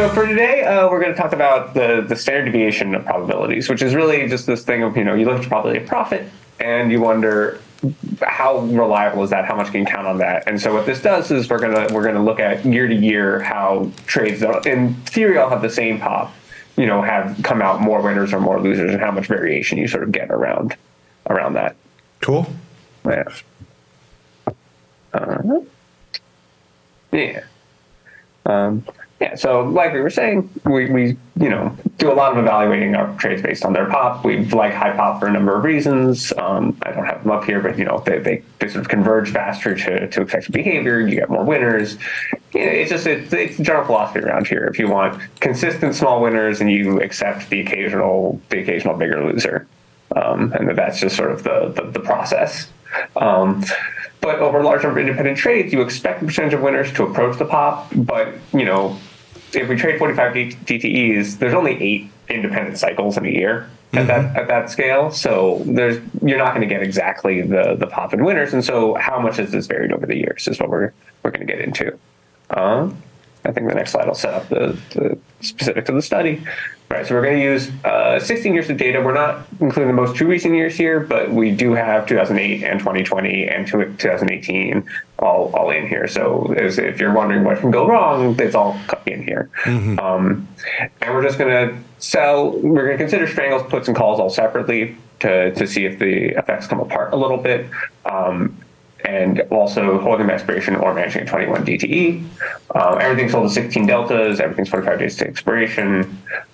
So for today, uh, we're going to talk about the, the standard deviation of probabilities, which is really just this thing of, you know, you look at probability of profit and you wonder how reliable is that? How much can you count on that? And so what this does is we're gonna we're gonna look at year to year how trades in theory all have the same pop, you know, have come out more winners or more losers, and how much variation you sort of get around around that. Cool. Yeah. Uh, yeah. Um, yeah, so like we were saying, we, we you know do a lot of evaluating our trades based on their pop. We like high pop for a number of reasons. Um, I don't have them up here, but you know they, they, they sort of converge faster to, to expected behavior. You get more winners. You know, it's just it's, it's general philosophy around here. If you want consistent small winners and you accept the occasional the occasional bigger loser, um, and that's just sort of the the, the process. Um, but over a large number of independent trades, you expect the percentage of winners to approach the pop. But you know, if we trade 45 DTEs, there's only eight independent cycles in a year at mm-hmm. that at that scale. So there's you're not going to get exactly the the pop and winners. And so how much has this varied over the years is what we're we're going to get into. Um, I think the next slide will set up the, the specifics of the study. Right, so we're going to use uh, 16 years of data. We're not including the most two recent years here, but we do have 2008 and 2020 and 2018 all, all in here. So if you're wondering what can go wrong, it's all in here. Mm-hmm. Um, and we're just going to sell, we're going to consider strangles, puts, and calls all separately to, to see if the effects come apart a little bit. Um, and also holding expiration or managing a 21 DTE. Um, everything's sold to 16 deltas, everything's 45 days to expiration.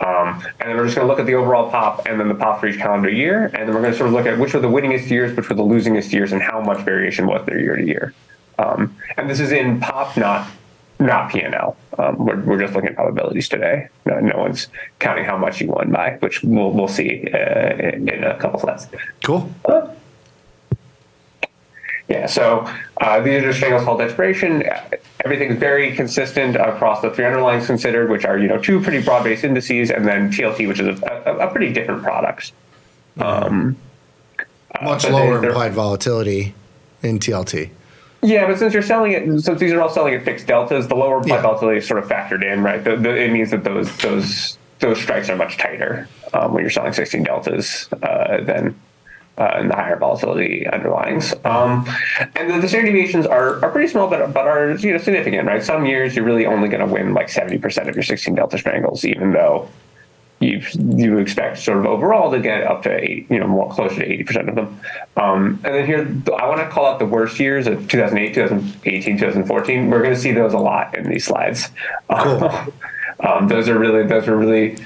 Um, and then we're just going to look at the overall pop and then the pop for each calendar year. And then we're going to sort of look at which were the winningest years, which were the losingest years, and how much variation was there year to year. Um, and this is in pop, not not PNL. Um, we're, we're just looking at probabilities today. No, no, one's counting how much you won by, which we'll, we'll see uh, in, in, a couple slides. Cool. Uh, yeah, so uh, these are just strangles hold expiration. Everything's very consistent across the three underlyings considered, which are you know two pretty broad-based indices, and then TLT, which is a, a, a pretty different product. Um, Much uh, lower they, implied volatility in TLT. Yeah, but since you're selling it, since these are all selling at fixed deltas, the lower implied yeah. volatility is sort of factored in, right? The, the, it means that those those those strikes are much tighter um, when you're selling 16 deltas uh, than uh, and the higher volatility underlyings. Um, and the, the, standard deviations are, are pretty small, but, but are you know significant, right? Some years you're really only going to win like 70% of your 16 delta strangles, even though you you expect sort of overall to get up to eight, you know, more closer to 80% of them. Um, and then here, I want to call out the worst years of 2008, 2018, 2014. We're going to see those a lot in these slides. Cool. um, those are really those are really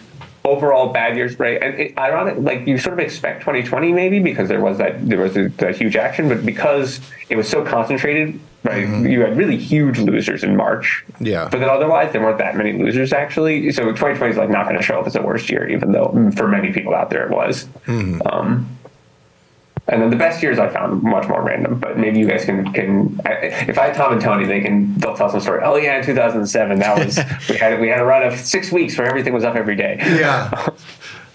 overall bad years, right? And it, ironic, like you sort of expect 2020 maybe because there was that there was a, huge action, but because it was so concentrated, right? Mm-hmm. You had really huge losers in March. Yeah. But then otherwise, there weren't that many losers actually. So 2020 is like not going to show up as the worst year, even though for many people out there it was. Mm-hmm. Um, and then the best years I found much more random, but maybe you guys can can if I had Tom and Tony, they can they'll tell some story. Oh yeah, in 2007, that was we had we had a run of six weeks where everything was up every day. Yeah.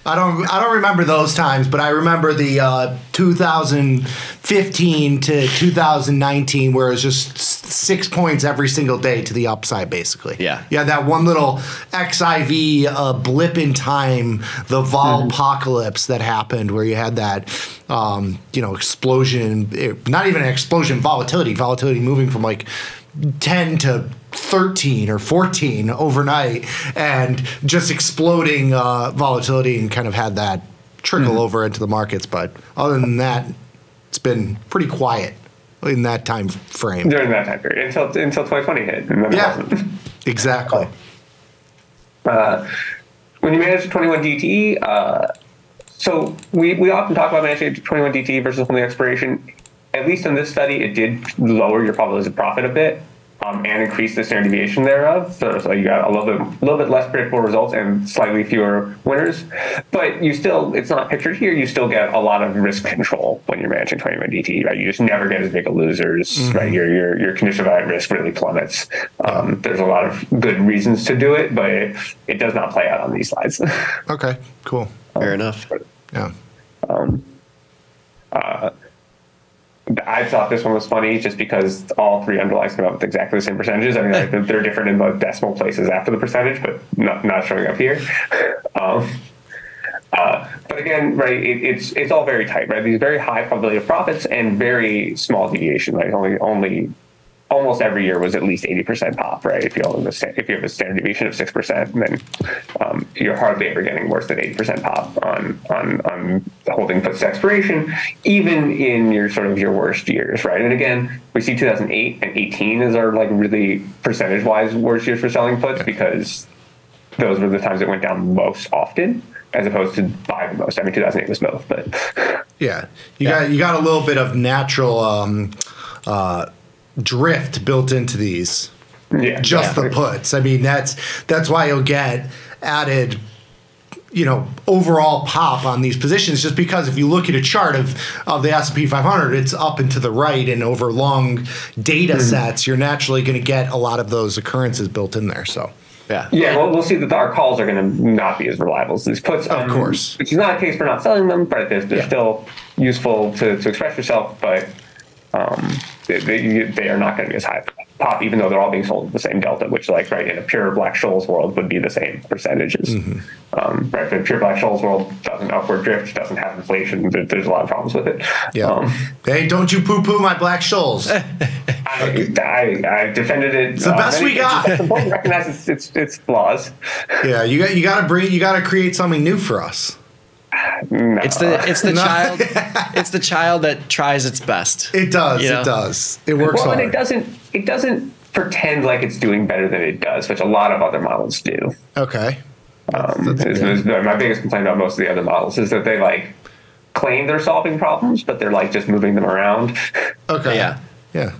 I don't I don't remember those times, but I remember the uh, 2015 to 2019 where it was just six points every single day to the upside, basically. Yeah. Yeah, that one little XIV uh, blip in time, the vol apocalypse that happened where you had that, um, you know, explosion, not even an explosion, volatility, volatility moving from like 10 to 13 or 14 overnight and just exploding uh, volatility and kind of had that trickle mm-hmm. over into the markets. But other than that, it's been pretty quiet in that time frame. During that time period until until 2020 hit. Yeah, exactly. Uh, when you manage 21 DTE, uh, so we, we often talk about managing 21 DTE versus holding expiration. At least in this study, it did lower your probability of profit a bit um, and increase the standard deviation thereof. So, so you got a little bit, little bit less predictable results and slightly fewer winners. But you still, it's not pictured here. You still get a lot of risk control when you're managing 21 DT. Right, you just never get as big a losers. Mm-hmm. Right, your your your condition of risk really plummets. Um, there's a lot of good reasons to do it, but it, it does not play out on these slides. okay, cool. Fair enough. Yeah. Um, uh, I thought this one was funny just because all three underlies come up with exactly the same percentages. I mean, like, they're- they're different in the decimal places after the percentage, but not, not showing up here. Um, uh, but again, right, it, it's it's all very tight, right? These very high probability of profits and very small deviation, right? Only only almost every year was at least eighty percent pop, right? If you only have a, if you have a standard deviation of six percent, then um, you're hardly ever getting worse than eighty percent pop on on on holding puts to expiration, even in your sort of your worst years, right? And again, we see two thousand eight and eighteen as our like really percentage wise worst years for selling puts because those were the times it went down most often, as opposed to by the most. I mean, 2008 was both, but Yeah, you got you got a little bit of natural um, uh, drift built into these. yeah, Just yeah. the puts. I mean, that's that's why you'll get added. You know, overall pop on these positions, just because if you look at a chart of of the S and P 500, it's up and to the right, and over long data Mm-hmm. sets, you're naturally going to get a lot of those occurrences built in there. So, Yeah. Yeah, well, we'll see that our calls are going to not be as reliable as these puts. Of course. Which is not a case for not selling them, but they're, they're Yeah. still useful to, to express yourself, but um, they, they, they are not going to be as high pop, even though they're all being sold at the same delta, which, like, right, in a pure Black Scholes world would be the same percentages. Mm-hmm. Um, right, if a pure Black Scholes world doesn't upward drift, doesn't have inflation, there, there's a lot of problems with it. yeah. Um, hey, don't you poo poo my Black Scholes? I, I, I defended it. It's the best we got. It's important to recognize its, its, its flaws. yeah, you got you got to bring you got to create something new for us. No. It's the it's the No. child it's the child that tries its best. It does. You know? It does. It works well, and it doesn't. It doesn't pretend like it's doing better than it does, which a lot of other models do. Okay. Um, That's- is- is- my biggest complaint about most of the other models is that they like claim they're solving problems, but they're like just moving them around. Okay. Yeah. Yeah.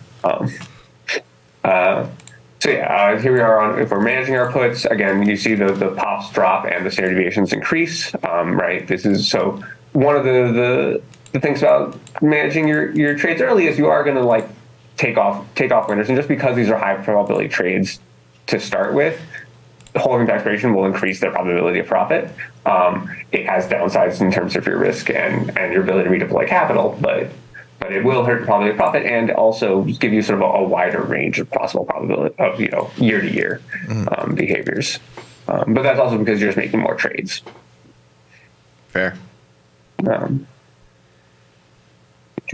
So yeah, uh, here we are on. If we're managing our puts again, you see the the pops drop and the standard deviations increase. Um, right. This is so one of the the, the things about managing your your trades early is you are going to like take off take off winners, and just because these are high probability trades to start with, holding to expiration will increase their probability of profit. Um, it has downsides in terms of your risk and and your ability to redeploy capital, but but it will hurt probability of profit and also give you sort of a, a wider range of possible probability of you know year to year um, behaviors. Um, but that's also because you're just making more trades. Fair. Um,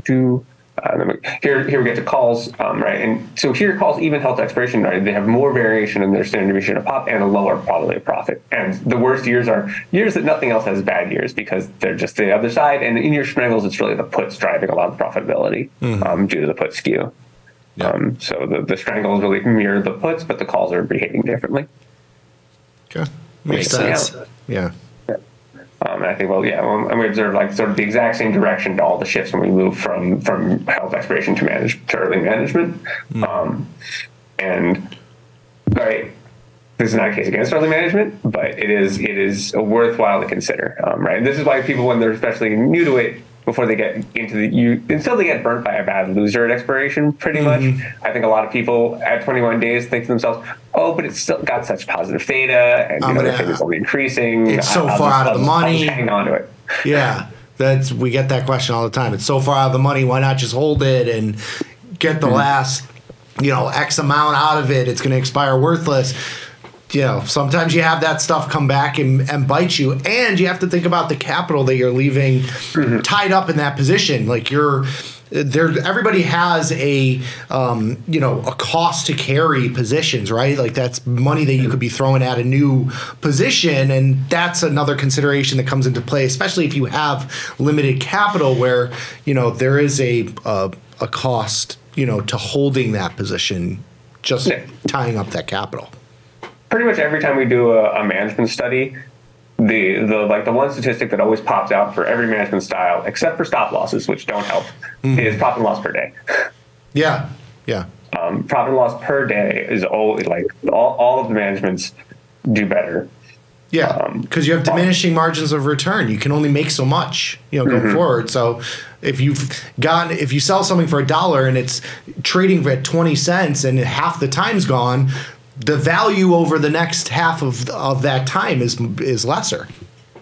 to, uh, then we- here, here we get to calls, um, right? And so here calls even health expiration, right? They have more variation in their standard deviation of pop and a lower probability of profit. And the worst years are years that nothing else has bad years because they're just the other side. And in your strangles, it's really the puts driving a lot of profitability um, due to the put skew. Yeah. Um, so the, the strangles really mirror the puts, but the calls are behaving differently. Okay. Makes sense. sense. Yeah. Um, and I think, well, yeah, well, and we observe like sort of the exact same direction to all the shifts when we move from from health expiration to manage to early management. Um, and right, this is not a case against early management, but it is it is worthwhile to consider. Um, right, and this is why people, when they're especially new to it, before they get into the you until they get burnt by a bad loser at expiration, pretty much. Mm-hmm. I think a lot of people at 21 days think to themselves, "Oh, but it's still got such positive theta, and you know, the theta is only increasing. It's so I'll far just- out of the I'll money." hang on to it." Yeah. That's we get that question all the time. It's so far out of the money. Why not just hold it and get the mm-hmm. last, you know, X amount out of it? It's going to expire worthless. You know, sometimes you have that stuff come back and, and bite you, and you have to think about the capital that you're leaving tied up in that position. Like you're there, everybody has a um, you know a cost to carry positions, right? Like that's money that you could be throwing at a new position, and that's another consideration that comes into play, especially if you have limited capital, where you know there is a a, a cost you know to holding that position, just Yeah. tying up that capital. Pretty much every time we do a, a management study, the the like the one statistic that always pops out for every management style, except for stop losses, which don't help, is profit and loss per day. Yeah, yeah, Um, profit and loss per day is always like all, all of the managements do better. yeah. Um, Because you have diminishing margins of return. You can only make so much, you know, going forward. So if you've got if you sell something for a dollar and it's trading at twenty cents and half the time's gone, the value over the next half of of that time is is lesser.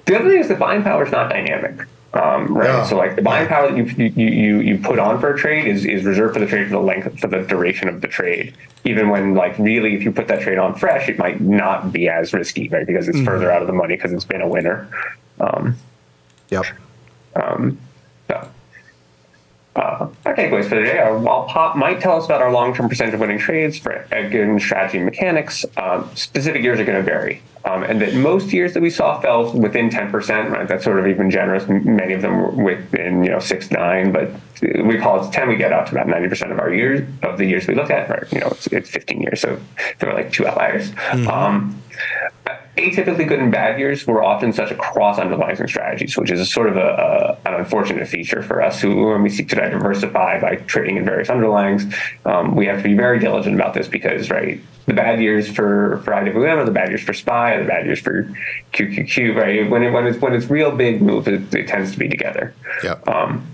The other thing is the buying power is not dynamic. Um, right. Yeah. So like the buying power that you, you you you put on for a trade is, is reserved for the trade for the length for the duration of the trade. Even when like really, if you put that trade on fresh, it might not be as risky, right? Because it's further out of the money because it's been a winner. Um, Yep. so, uh, our takeaways for today are while pop might tell us about our long-term percentage of winning trades for a given strategy and mechanics, um, specific years are going to vary. Um, and that most years that we saw fell within 10%, right? That's sort of even generous. Many of them were within, you know, six, nine, but we call it 10, we get out to about 90% of our years, of the years we look at, right? You know, it's, it's 15 years. So there were like two outliers. Um, atypically good and bad years were often such a cross underlying strategies, which is a sort of a, a, an unfortunate feature for us who, when we seek to diversify by trading in various underlyings, um, we have to be very diligent about this because, right, the bad years for, for IWM are the bad years for SPY, are the bad years for QQQ, right? When, it, when, it's, when it's real big moves, it, it tends to be together. Yeah. Um,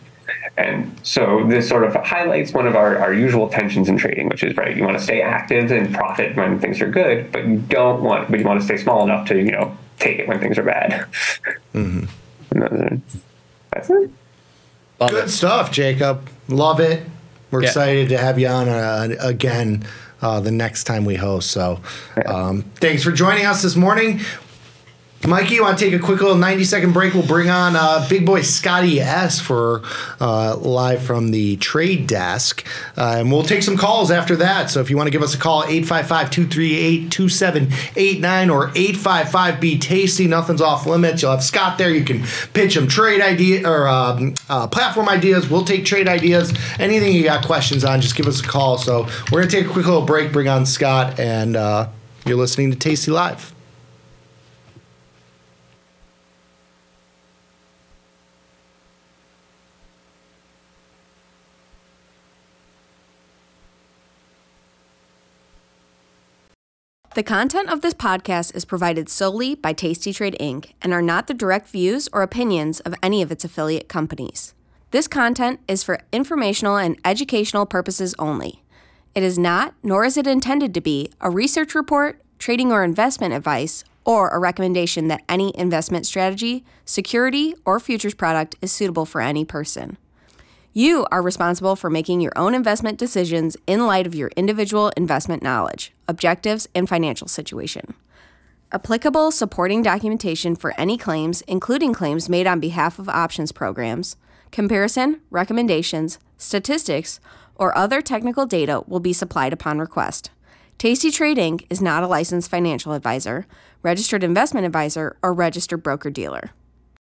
and so this sort of highlights one of our, our usual tensions in trading, which is right, you want to stay active and profit when things are good, but you don't want, but you want to stay small enough to, you know, take it when things are bad. And those are- That's it. Love Good it. stuff, Jacob. Love it. We're Yeah. excited to have you on uh, again uh, the next time we host. So, um, thanks for joining us this morning. Mikey, you want to take a quick little 90 second break? We'll bring on uh, big boy Scotty S for uh, live from the trade desk. Uh, and we'll take some calls after that. So if you want to give us a call, 855 238 2789 or 855 Be Tasty. Nothing's off limits. You'll have Scott there. You can pitch him trade idea or um, uh, platform ideas. We'll take trade ideas. Anything you got questions on, just give us a call. So we're going to take a quick little break, bring on Scott, and uh, you're listening to tastylive. The content of this podcast is provided solely by tastytrade Inc. and are not the direct views or opinions of any of its affiliate companies. This content is for informational and educational purposes only. It is not, nor is it intended to be, a research report, trading or investment advice, or a recommendation that any investment strategy, security, or futures product is suitable for any person. You are responsible for making your own investment decisions in light of your individual investment knowledge, objectives, and financial situation. Applicable supporting documentation for any claims, including claims made on behalf of options programs, comparison, recommendations, statistics, or other technical data will be supplied upon request. tastytrade Inc. is not a licensed financial advisor, registered investment advisor, or registered broker dealer.